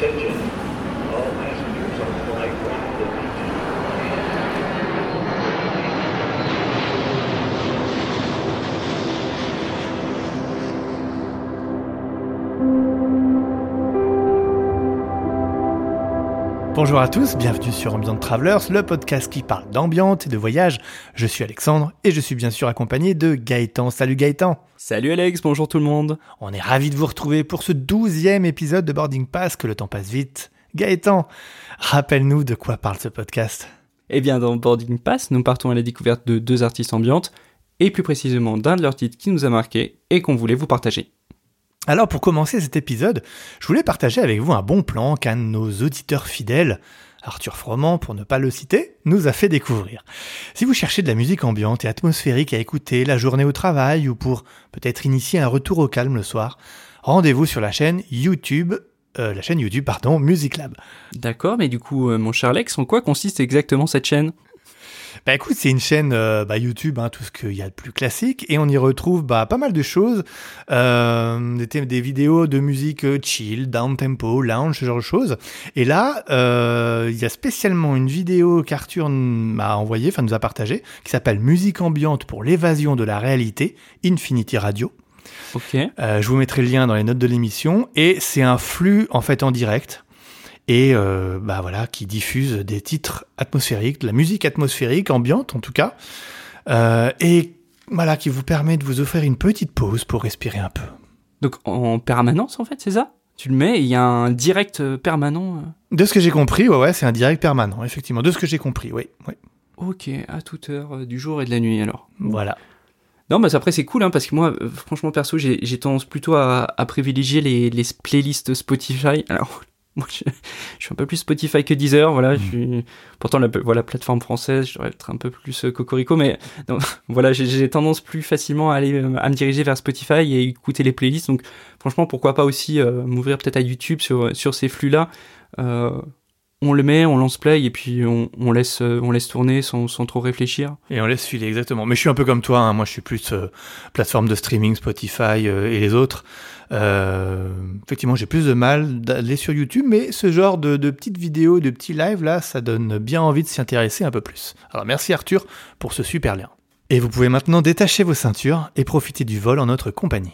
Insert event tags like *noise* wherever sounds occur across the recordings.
将军 Bonjour à tous, bienvenue sur Ambient Travelers, le podcast qui parle d'ambiance et de voyage. Je suis Alexandre et je suis bien sûr accompagné de Gaëtan. Salut Gaëtan Salut Alex, bonjour tout le monde. On est ravis de vous retrouver pour ce douzième épisode de Boarding Pass, que le temps passe vite. Gaëtan, rappelle-nous de quoi parle ce podcast. Eh bien, dans Boarding Pass, nous partons à la découverte de deux artistes ambiantes, et plus précisément d'un de leurs titres qui nous a marqué et qu'on voulait vous partager. Alors pour commencer cet épisode, je voulais partager avec vous un bon plan qu'un de nos auditeurs fidèles, Arthur Froment pour ne pas le citer, nous a fait découvrir. Si vous cherchez de la musique ambiante et atmosphérique à écouter la journée au travail ou pour peut-être initier un retour au calme le soir, rendez-vous sur la chaîne YouTube, euh, la chaîne YouTube pardon, Music Lab. D'accord, mais du coup, euh, mon cher Alex, en quoi consiste exactement cette chaîne? Bah écoute, c'est une chaîne euh, bah, YouTube, hein, tout ce qu'il y a de plus classique, et on y retrouve bah, pas mal de choses, euh, des, thèmes- des vidéos de musique euh, chill, down tempo, lounge, ce genre de choses. Et là, il y a spécialement une vidéo qu'Arthur m'a envoyée, enfin nous a partagée, qui s'appelle Musique ambiante pour l'évasion de la réalité, Infinity Radio. Ok. Je vous mettrai le lien dans les notes de l'émission, et c'est un flux en fait en direct et euh, bah voilà qui diffuse des titres atmosphériques, de la musique atmosphérique ambiante en tout cas, euh, et voilà qui vous permet de vous offrir une petite pause pour respirer un peu. Donc en permanence, en fait, c'est ça? Tu le mets et il y a un direct euh, permanent De ce que j'ai compris, ouais, ouais c'est un direct permanent, effectivement. De ce que j'ai compris, oui, oui. Ok, à toute heure du jour et de la nuit alors. Voilà. Non, mais après c'est cool, hein, parce que moi, franchement, perso, j'ai j'ai tendance plutôt à, à privilégier les, les playlists Spotify. Alors, *laughs* moi, je, je suis un peu plus Spotify que Deezer, voilà. Je suis, pourtant, la, voilà, plateforme française, je devrais être un peu plus euh, cocorico, mais non, *laughs* voilà, j'ai- tendance plus facilement à aller euh, à me diriger vers Spotify et écouter les playlists. Donc, franchement, pourquoi pas aussi euh, m'ouvrir peut-être à YouTube sur sur ces flux-là. Euh, on le met, on lance play et puis on, laisse euh, on laisse tourner sans, sans trop réfléchir. Et on laisse filer, exactement. Mais je suis un peu comme toi, hein. moi je suis plus euh, plateforme de streaming, Spotify euh, et les autres. Effectivement, j'ai plus de mal d'aller sur YouTube, mais ce genre de, de petites vidéos, de petits lives, là, ça donne bien envie de s'y intéresser un peu plus. Alors merci Arthur pour ce super lien. Et vous pouvez maintenant détacher vos ceintures et profiter du vol en notre compagnie.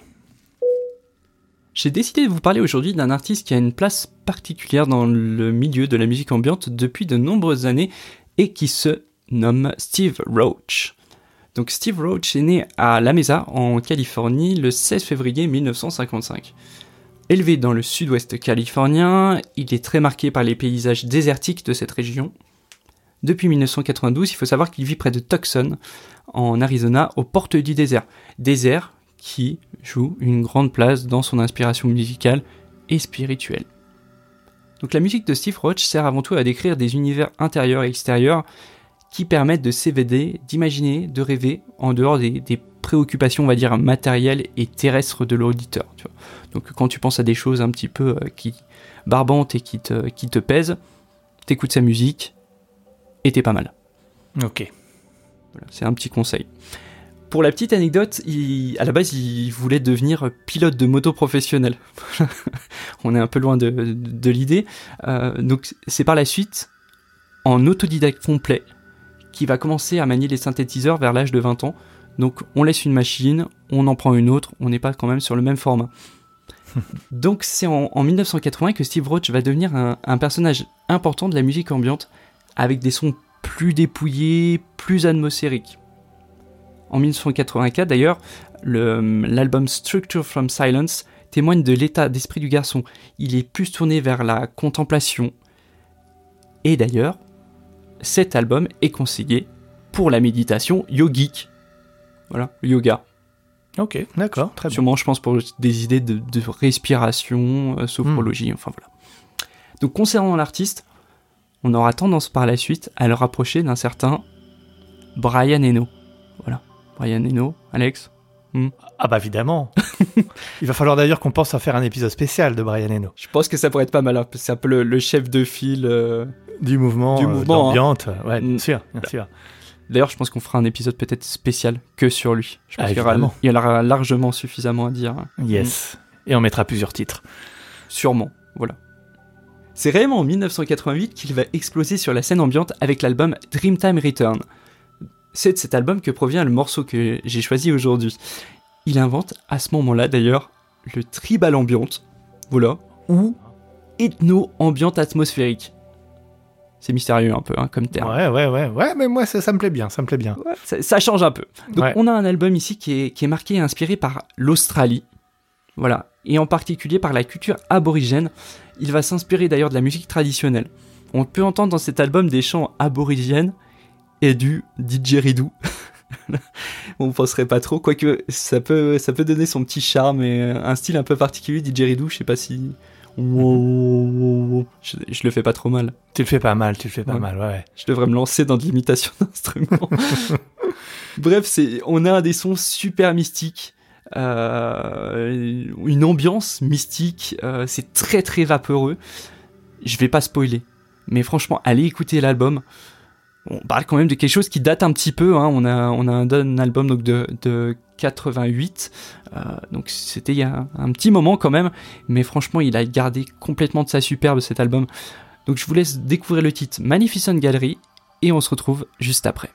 J'ai décidé de vous parler aujourd'hui d'un artiste qui a une place particulière dans le milieu de la musique ambiante depuis de nombreuses années et qui se nomme Steve Roach. Donc Steve Roach est né à La Mesa en Californie le 16 février 1955. Élevé dans le sud-ouest californien, il est très marqué par les paysages désertiques de cette région. Depuis 1992, il faut savoir qu'il vit près de Tucson, en Arizona, aux portes du désert. Désert qui joue une grande place dans son inspiration musicale et spirituelle. Donc la musique de Steve Roach sert avant tout à décrire des univers intérieurs et extérieurs qui permettent de s'évader, d'imaginer, de rêver en dehors des, des préoccupations, on va dire, matérielles et terrestres de l'auditeur. Donc quand tu penses à des choses un petit peu euh, qui barbantes et qui te, qui te pèsent, t'écoutes sa musique et t'es pas mal. Ok. Voilà, c'est un petit conseil. Pour la petite anecdote, il- à la base, il voulait devenir pilote de moto professionnel. *laughs* On est un peu loin de, de l'idée. Euh, donc, c'est par la suite, en autodidacte complet, qu'il va commencer à manier les synthétiseurs vers l'âge de 20 ans. Donc, on laisse une machine, on en prend une autre, on n'est pas quand même sur le même format. *laughs* Donc, c'est en, en 1980 que Steve Roach va devenir un, un personnage important de la musique ambiante, avec des sons plus dépouillés, plus atmosphériques. En 1984 d'ailleurs, le- l'album Structure from Silence témoigne de l'état d'esprit du garçon. Il est plus tourné vers la contemplation. Et d'ailleurs, cet album est conseillé pour la méditation yogique. Voilà, le yoga. Ok, d'accord, très bien. Sûrement, je pense, pour des idées de, de respiration, euh, sophrologie, enfin voilà. Donc, concernant l'artiste, on aura tendance par la suite à le rapprocher d'un certain Brian Eno. Voilà. Brian Eno, Alex Ah bah évidemment. *laughs* Il va falloir d'ailleurs qu'on pense à faire un épisode spécial de Brian Eno. Je pense que ça pourrait être pas mal, hein, parce que c'est un peu le, le chef de file. euh. Du mouvement, Du euh, mouvement, d'ambiance, ouais, bien Mm. sûr, bien sûr. D'ailleurs, je pense qu'on fera un épisode peut-être spécial que sur lui. Je pense Ah, qu'il y aura- évidemment. il y en aura largement suffisamment à dire. hein. Yes. Et on mettra plusieurs titres. Sûrement, voilà. C'est réellement en 1988 qu'il va exploser sur la scène ambiante avec l'album Dreamtime Return. C'est de cet album que provient le morceau que j'ai choisi aujourd'hui. Il invente à ce moment-là d'ailleurs le tribal ambiante, voilà, ou ethno-ambiante atmosphérique. C'est mystérieux un peu hein, comme terme. Ouais, ouais, ouais, ouais, mais moi ça, ça me plaît bien, ça me plaît bien. Ouais, ça, ça change un peu. Donc Ouais. on a un album ici qui est, qui est marqué et inspiré par l'Australie. Voilà. Et en particulier par la culture aborigène. Il va s'inspirer d'ailleurs de la musique traditionnelle. On peut entendre dans cet album des chants aborigènes et du didgeridoo. *laughs* on penserait pas trop, quoique ça peut, ça peut donner son petit charme et un style un peu particulier didgeridoo. Je sais pas si. Je, je le fais pas trop mal. Tu le fais pas mal, tu le fais pas Ouais. mal, ouais, ouais. Je devrais me lancer dans de l'imitation *laughs* d'instruments. *laughs* Bref, c'est, on a des sons super mystiques, euh, une ambiance mystique, euh, c'est très très vaporeux. Je vais pas spoiler, mais franchement, allez écouter l'album. On parle quand même de quelque chose qui date un petit peu. hein. On a un, album de, de 88, euh, donc c'était il y a un, un petit moment quand même, mais franchement, il a gardé complètement de sa superbe cet album. Donc je vous laisse découvrir le titre Magnificent Gallery et on se retrouve juste après.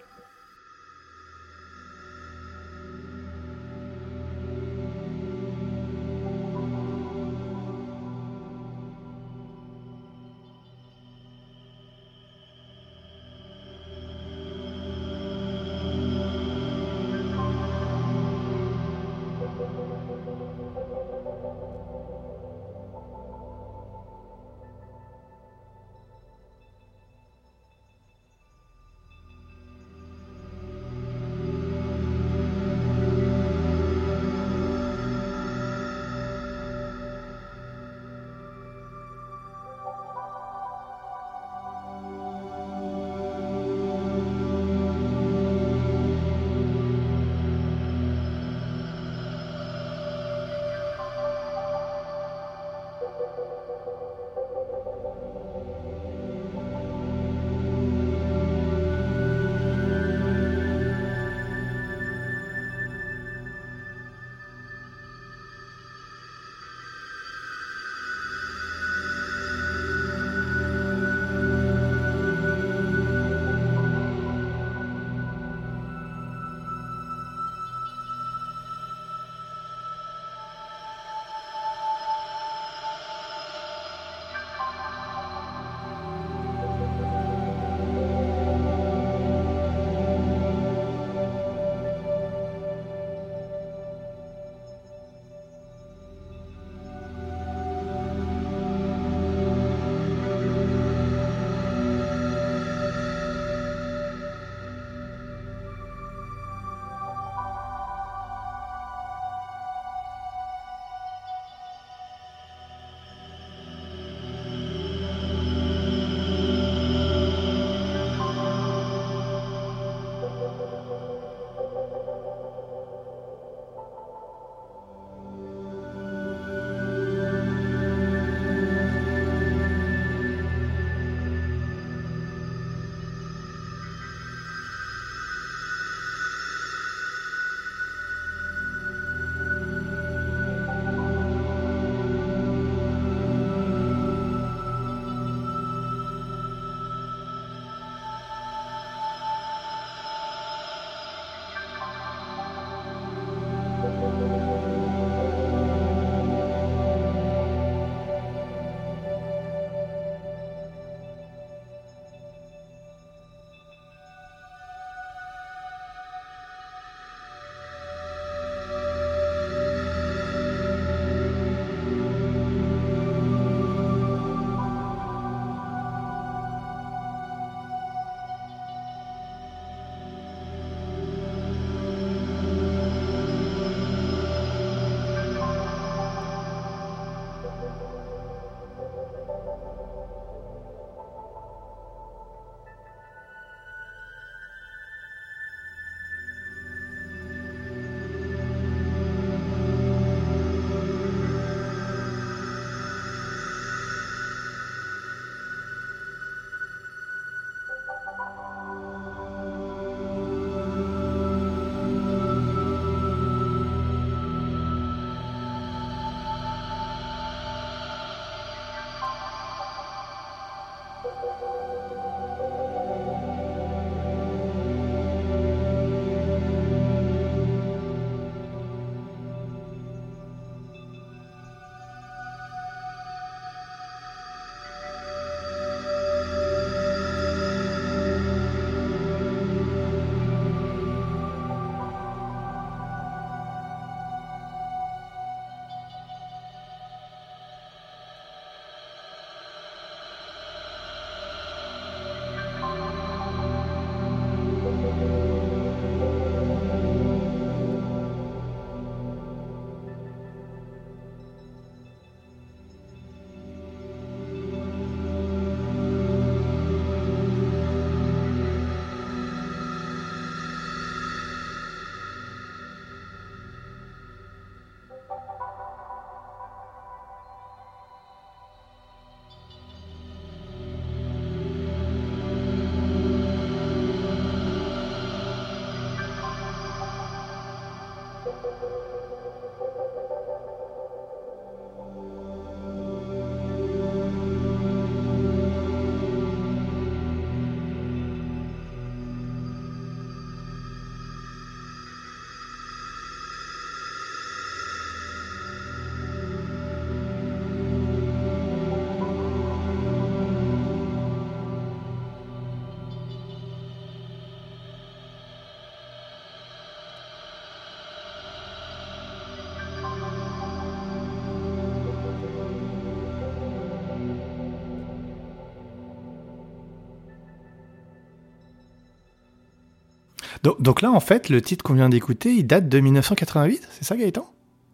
Donc, donc là, en fait, le titre qu'on vient d'écouter, il date de 1988, c'est ça, Gaëtan?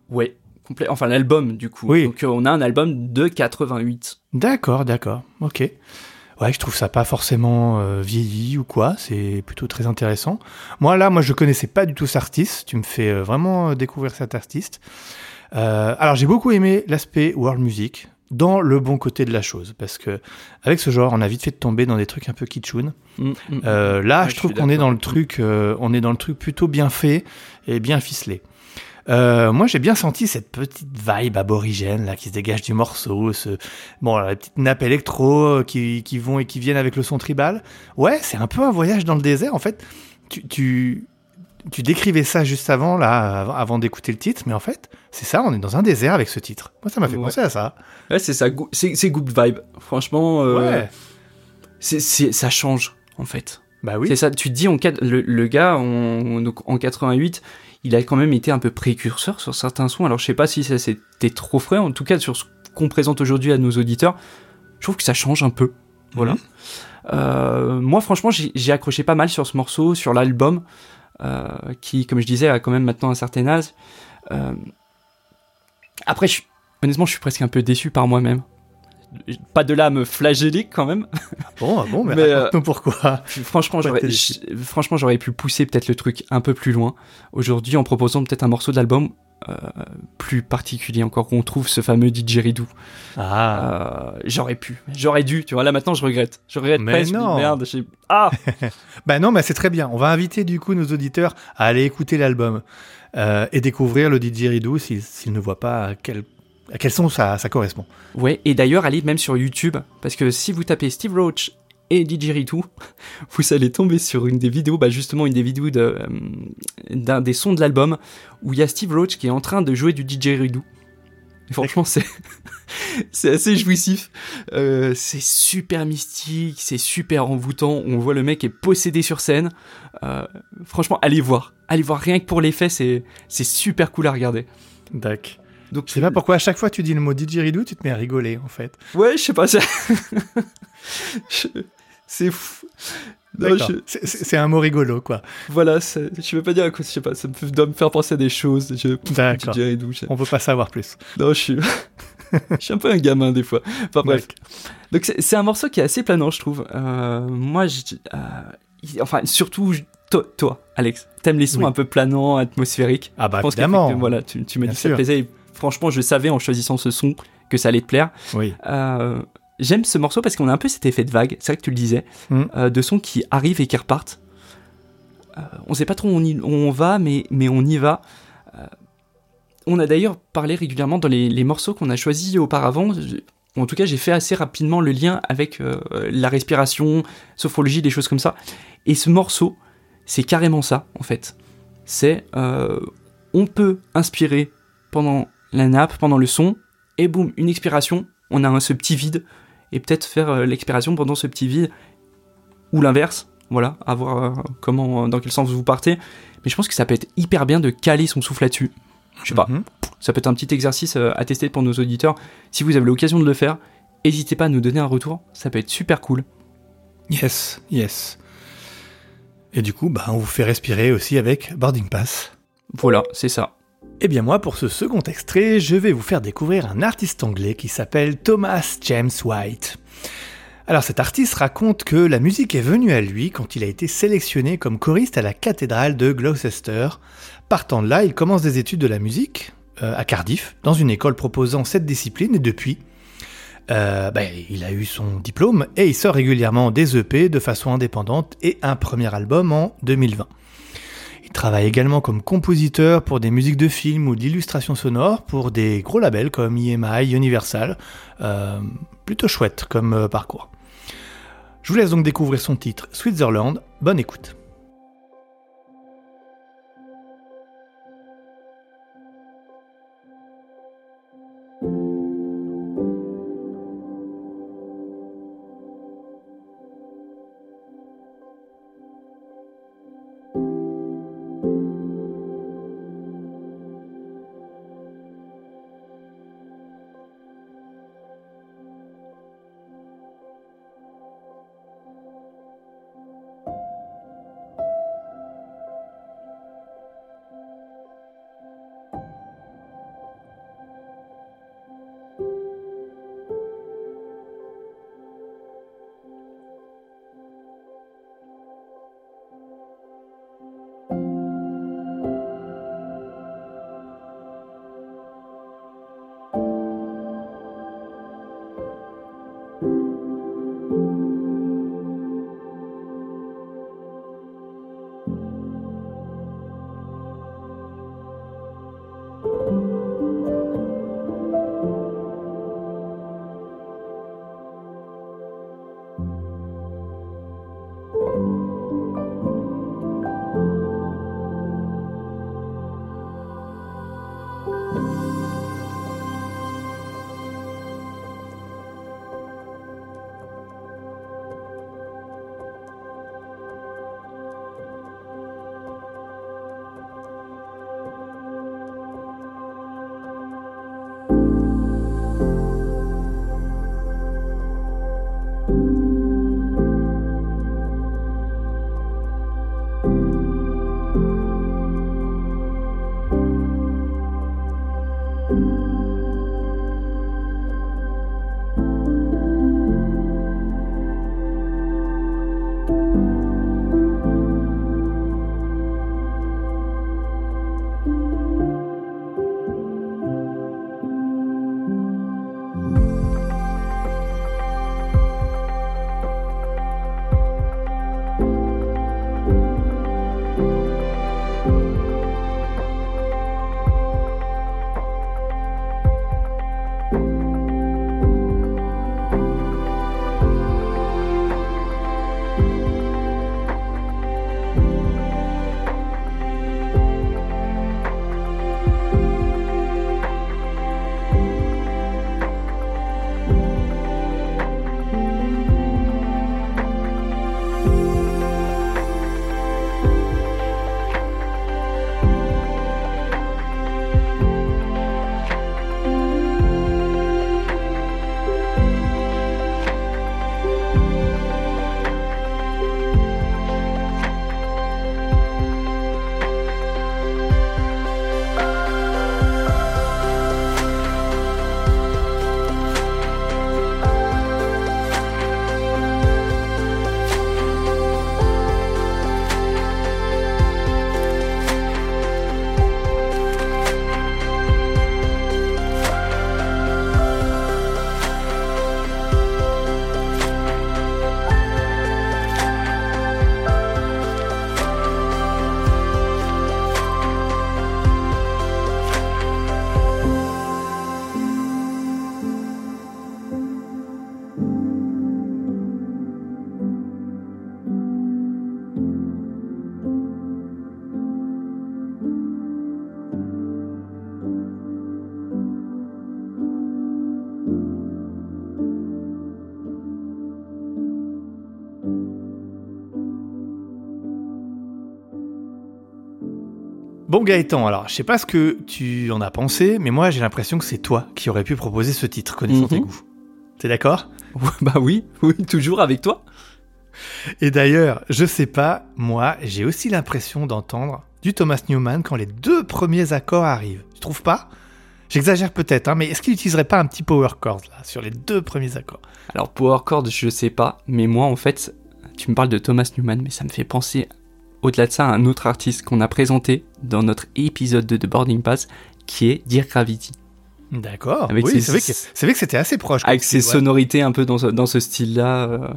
Ouais, complet. Enfin, l'album, du coup. Oui. Donc, euh, on a un album de 88. D'accord, d'accord, ok. Ouais, je trouve ça pas forcément euh, vieilli ou quoi, c'est plutôt très intéressant. Moi là, moi je connaissais pas du tout cet artiste, tu me fais euh, vraiment découvrir cet artiste. Euh, alors j'ai beaucoup aimé l'aspect world music dans le bon côté de la chose, parce que avec ce genre, on a vite fait de tomber dans des trucs un peu kitschoun. Mm, mm. Euh, là, Ouais, je trouve qu'on est dans le truc, euh, on est dans le truc plutôt bien fait et bien ficelé. Euh, moi, j'ai bien senti cette petite vibe aborigène là qui se dégage du morceau, ce bon, alors, les petites nappes électro qui, qui vont et qui viennent avec le son tribal. Ouais, c'est un peu un voyage dans le désert. En fait, tu, tu, tu décrivais ça juste avant là, avant, d'écouter le titre, mais en fait, c'est ça. On est dans un désert avec ce titre. Moi, ça m'a fait Ouais. penser à ça. Ouais, c'est ça. C'est good vibe. Franchement, euh, ouais. c'est- c'est- ça change, en fait. Bah oui. C'est ça, tu te dis, le, le gars, en, donc, en 88, il a quand même été un peu précurseur sur certains sons. Alors, je sais pas si ça c'était trop frais, en tout cas, sur ce qu'on présente aujourd'hui à nos auditeurs, je trouve que ça change un peu. Voilà. Mhm. Euh, moi, franchement, j'ai accroché pas mal sur ce morceau, sur l'album, qui, comme je disais, a quand même maintenant un certain âge. Euh, après, je, honnêtement, je suis presque un peu déçu par moi-même. Pas de là à me flageller quand même. *laughs* Bon, bon, mais, Mais, euh, pourquoi. Franchement, j'aurais, franchement, j'aurais pu pousser peut-être le truc un peu plus loin aujourd'hui en proposant peut-être un morceau d'album euh, plus particulier encore où on trouve ce fameux didgeridoo. Ah. Euh, j'aurais pu, j'aurais dû. Tu vois, là maintenant, je regrette. Je regrette Mais presque. non. Merde, j'ai- ah. *laughs* Bah non, mais c'est très bien. On va inviter du coup nos auditeurs à aller écouter l'album euh, et découvrir le didgeridoo s'ils s'ils ne voient pas à quel, à quel son ça, ça correspond. Ouais. Et d'ailleurs, allez même sur YouTube parce que si vous tapez Steve Roach et didgeridoo, *laughs* vous allez tomber sur une des vidéos, bah justement une des vidéos de, euh, d'un des sons de l'album où il y a Steve Roach qui est en train de jouer du didgeridoo. Et franchement, c'est *laughs* c'est assez jouissif. Euh, c'est super mystique, c'est super envoûtant. On voit le mec est possédé sur scène. Euh, franchement, allez voir, allez voir rien que pour l'effet, c'est c'est super cool à regarder. D'accord. Donc Je sais pas pourquoi à chaque fois que tu dis le mot didgeridoo, tu te mets à rigoler en fait. Ouais, je sais pas. *laughs* Je- C'est fou. Je- C'est- un mot rigolo quoi. Voilà, je veux pas dire à quoi, je sais pas, ça me doit me faire penser à des choses. Je, D'accord. On peut pas savoir plus. Non, je suis, *laughs* je suis un peu un gamin des fois. Enfin bref. Donc c'est un morceau qui est assez planant, je trouve. Euh, moi, je, euh, enfin surtout toi, toi, Alex, t'aimes les sons Oui. un peu planants, atmosphériques. Ah bah je pense évidemment. voilà, tu, tu m'as dit que ça plaisait. Et franchement, je savais en choisissant ce son que ça allait te plaire. Oui. Euh, J'aime ce morceau parce qu'on a un peu cet effet de vague, c'est vrai que tu le disais, Mm. euh, de sons qui arrivent et qui repartent. Euh, on sait pas trop où on, y- où on va, mais, mais on y va. Euh, on a d'ailleurs parlé régulièrement dans les, les morceaux qu'on a choisis auparavant. En tout cas, j'ai fait assez rapidement le lien avec euh, la respiration, sophrologie, des choses comme ça. Et ce morceau, c'est carrément ça, en fait. C'est on peut inspirer pendant la nappe, pendant le son, et boum, une expiration, on a un, ce petit vide, et peut-être faire euh, l'expiration pendant ce petit vide, ou l'inverse, voilà, à voir euh, comment, dans quel sens vous partez. Mais je pense que ça peut être hyper bien de caler son souffle là-dessus. Je sais pas, Mhm. ça peut être un petit exercice euh, à tester pour nos auditeurs. Si vous avez l'occasion de le faire, n'hésitez pas à nous donner un retour, ça peut être super cool. Yes, yes. Et du coup, bah, on vous fait respirer aussi avec Boarding Pass. Voilà, c'est ça. Eh bien moi, pour ce second extrait, je vais vous faire découvrir un artiste anglais qui s'appelle Thomas James White. Alors cet artiste raconte que la musique est venue à lui quand il a été sélectionné comme choriste à la cathédrale de Gloucester. Partant de là, il commence des études de la musique euh, à Cardiff, dans une école proposant cette discipline, et depuis, euh, ben, il a eu son diplôme et il sort régulièrement des EP de façon indépendante et un premier album en 2020. Il travaille également comme compositeur pour des musiques de films ou d'illustrations sonores pour des gros labels comme EMI, Universal. Euh, plutôt chouette comme euh, parcours. Je vous laisse donc découvrir son titre Switzerland. Bonne écoute. Bon Gaëtan, alors je sais pas ce que tu en as pensé, mais moi j'ai l'impression que c'est toi qui aurais pu proposer ce titre, connaissant tes Mhm. goûts. T'es d'accord? Bah oui, *laughs* oui, toujours avec toi. Et d'ailleurs, je sais pas, moi j'ai aussi l'impression d'entendre du Thomas Newman quand les deux premiers accords arrivent. Tu trouves pas? J'exagère peut-être, hein, mais est-ce qu'il utiliserait pas un petit power chord là, sur les deux premiers accords? Alors Power Chord, je sais pas, mais moi en fait, tu me parles de Thomas Newman, mais ça me fait penser au-delà de ça un autre artiste qu'on a présenté dans notre épisode de The Boarding Pass, qui est Dear Gravity. D'accord. Avec oui, c'est vrai que c'était assez proche. Avec ses style, ouais. sonorités un peu dans ce, dans ce style-là. euh,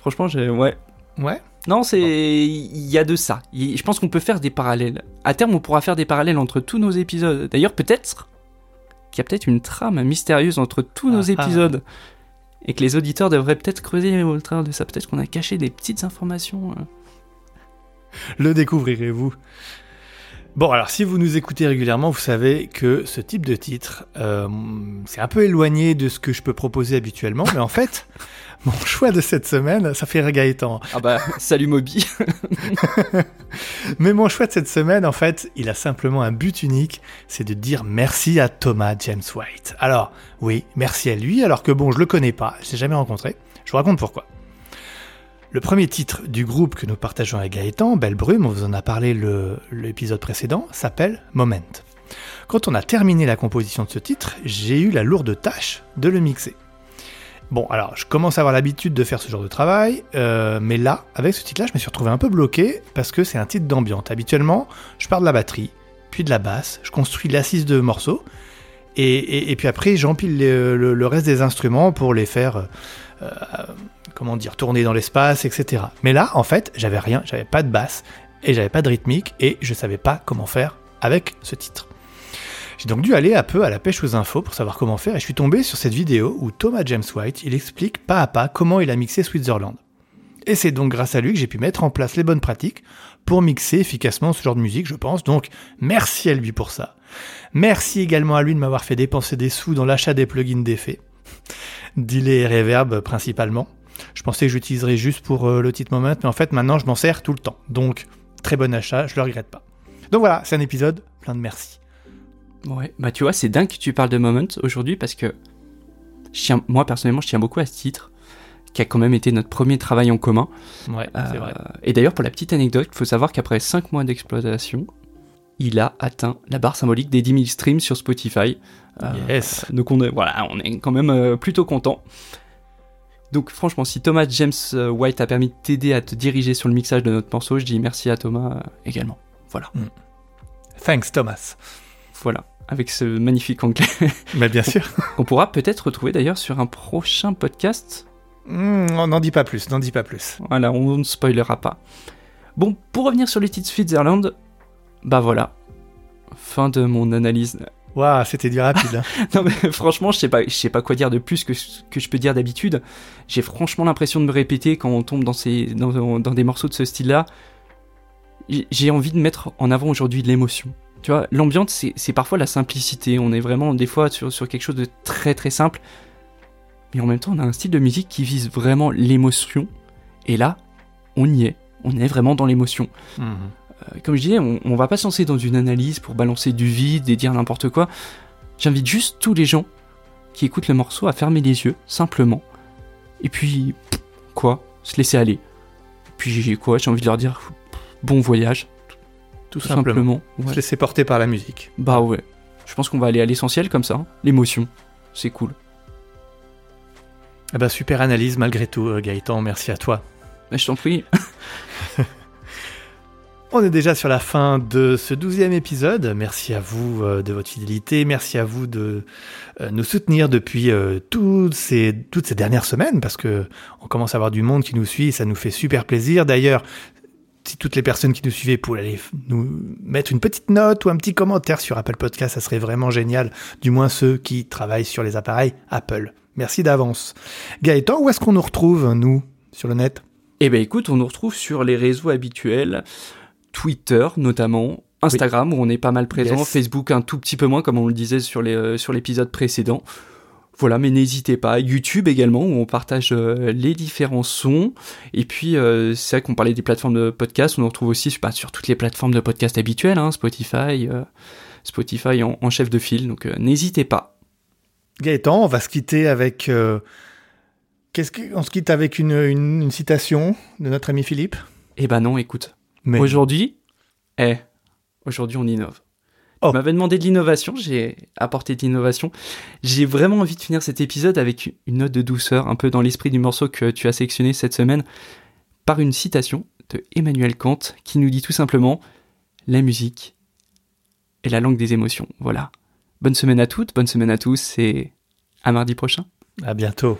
Franchement, j'ai... Ouais. Ouais. Non, c'est... Il y a de ça. Je pense qu'on peut faire des parallèles. À terme, on pourra faire des parallèles entre tous nos épisodes. D'ailleurs, peut-être qu'il y a peut-être une trame mystérieuse entre tous nos Ah, ah. épisodes. Et que les auditeurs devraient peut-être creuser au travers de ça. Peut-être qu'on a caché des petites informations. euh. Le découvrirez-vous. Bon, alors si vous nous écoutez régulièrement, vous savez que ce type de titre, euh, c'est un peu éloigné de ce que je peux proposer habituellement, mais en *laughs* fait, mon choix de cette semaine, ça fait Gaëtan. Ah bah, salut Moby. *laughs* Mais mon choix de cette semaine, en fait, il a simplement un but unique, c'est de dire merci à Thomas James White. Alors, oui, merci à lui, alors que bon, je le connais pas, je l'ai jamais rencontré. Je vous raconte pourquoi. Le premier titre du groupe que nous partageons avec Gaëtan, Belle Brume, on vous en a parlé l'épisode précédent, s'appelle Moment. Quand on a terminé la composition de ce titre, j'ai eu la lourde tâche de le mixer. Bon, alors, je commence à avoir l'habitude de faire ce genre de travail, euh, mais là, avec ce titre-là, je me suis retrouvé un peu bloqué parce que c'est un titre d'ambiance. Habituellement, je pars de la batterie, puis de la basse, je construis l'assise de morceaux, et, puis après, j'empile le, reste des instruments pour les faire, euh, comment dire, tourner dans l'espace, etc. Mais là, en fait, j'avais rien, j'avais pas de basse, et j'avais pas de rythmique, et je savais pas comment faire avec ce titre. J'ai donc dû aller un peu à la pêche aux infos pour savoir comment faire et je suis tombé sur cette vidéo où Thomas James White, il explique pas à pas comment il a mixé Switzerland. Et c'est donc grâce à lui que j'ai pu mettre en place les bonnes pratiques pour mixer efficacement ce genre de musique, je pense. Donc merci à lui pour ça. Merci également à lui de m'avoir fait dépenser des sous dans l'achat des plugins d'effets. Delay et reverb principalement. Je pensais que j'utiliserais juste pour euh, le titre moment, mais en fait maintenant je m'en sers tout le temps. Donc très bon achat, je le regrette pas. Donc voilà, c'est un épisode plein de merci. Ouais, bah tu vois, c'est dingue que tu parles de Moment aujourd'hui parce que je tiens, moi personnellement, je tiens beaucoup à ce titre qui a quand même été notre premier travail en commun. Ouais, c'est Euh, vrai. Et d'ailleurs, pour la petite anecdote, il faut savoir qu'après 5 mois d'exploitation, il a atteint la barre symbolique des 10 000 streams sur Spotify. Euh, Yes. Donc on est, voilà, on est quand même plutôt content. Donc franchement, si Thomas James euh, White a permis de t'aider à te diriger sur le mixage de notre morceau, je dis merci à Thomas euh, également. Voilà, Thanks Thomas. voilà, avec ce magnifique anglais *laughs* Mais bien sûr. *laughs* qu'on pourra peut-être retrouver d'ailleurs sur un prochain podcast. Hmm, on n'en dit pas plus, n'en dit pas plus. Voilà, on ne spoilera pas. Bon, pour revenir sur les titres Switzerland, bah voilà, fin de mon analyse. Waouh, c'était du rapide. hein. *laughs* Non mais franchement, je sais pas, je sais pas quoi dire de plus que ce que je peux dire d'habitude. J'ai franchement l'impression de me répéter quand on tombe dans ces dans, dans des morceaux de ce style-là. J'ai- J'ai envie de mettre en avant aujourd'hui de l'émotion. Tu vois, l'ambiance, c'est c'est parfois la simplicité. On est vraiment des fois sur, sur quelque chose de très très simple. Mais en même temps, on a un style de musique qui vise vraiment l'émotion. Et là, on y est. On est vraiment dans l'émotion. Mhm. Euh, comme je disais, on, on va pas se lancer dans une analyse pour balancer du vide et dire n'importe quoi. J'invite juste tous les gens qui écoutent le morceau à fermer les yeux, simplement. Et puis, quoi? Se laisser aller. Puis, j'ai quoi? J'ai envie de leur dire bon voyage, Tout tout simplement. simplement. Ouais. Se laisser porter par la musique. Bah ouais. Je pense qu'on va aller à l'essentiel comme ça. hein. L'émotion. C'est cool. Ah bah, super analyse malgré tout, euh, Gaëtan, merci à toi. Mais je t'en prie. *laughs* On est déjà sur la fin de ce douzième épisode. Merci à vous euh, de votre fidélité. Merci à vous de euh, nous soutenir depuis euh, toutes, ces, dernières semaines parce que on commence à avoir du monde qui nous suit. Ça nous fait super plaisir. D'ailleurs, si toutes les personnes qui nous suivaient pouvaient aller nous mettre une petite note ou un petit commentaire sur Apple Podcast, ça serait vraiment génial. Du moins ceux qui travaillent sur les appareils Apple. Merci d'avance. Gaëtan, où est-ce qu'on nous retrouve, nous, sur le net? Eh ben écoute, on nous retrouve sur les réseaux habituels, Twitter notamment, Instagram où on est pas mal présent, Yes. Facebook un tout petit peu moins comme on le disait sur les euh, sur l'épisode précédent. Voilà, mais n'hésitez pas. YouTube également, où on partage euh, les différents sons. Et puis, euh, c'est vrai qu'on parlait des plateformes de podcast. On en retrouve aussi bah, sur toutes les plateformes de podcast habituelles, hein, Spotify, euh, Spotify en, en chef de file. Donc, n'hésitez pas. Gaëtan, on va se quitter avec. Qu'est-ce se quitte avec une, une- une citation de notre ami Philippe? Eh ben non, écoute. Mais Aujourd'hui, eh, aujourd'hui on innove. Oh. Tu m'avais demandé de l'innovation, j'ai apporté de l'innovation. J'ai vraiment envie de finir cet épisode avec une note de douceur, un peu dans l'esprit du morceau que tu as sélectionné cette semaine, par une citation de Emmanuel Kant qui nous dit tout simplement La musique est la langue des émotions. Voilà. Bonne semaine à toutes, bonne semaine à tous et à mardi prochain. à bientôt.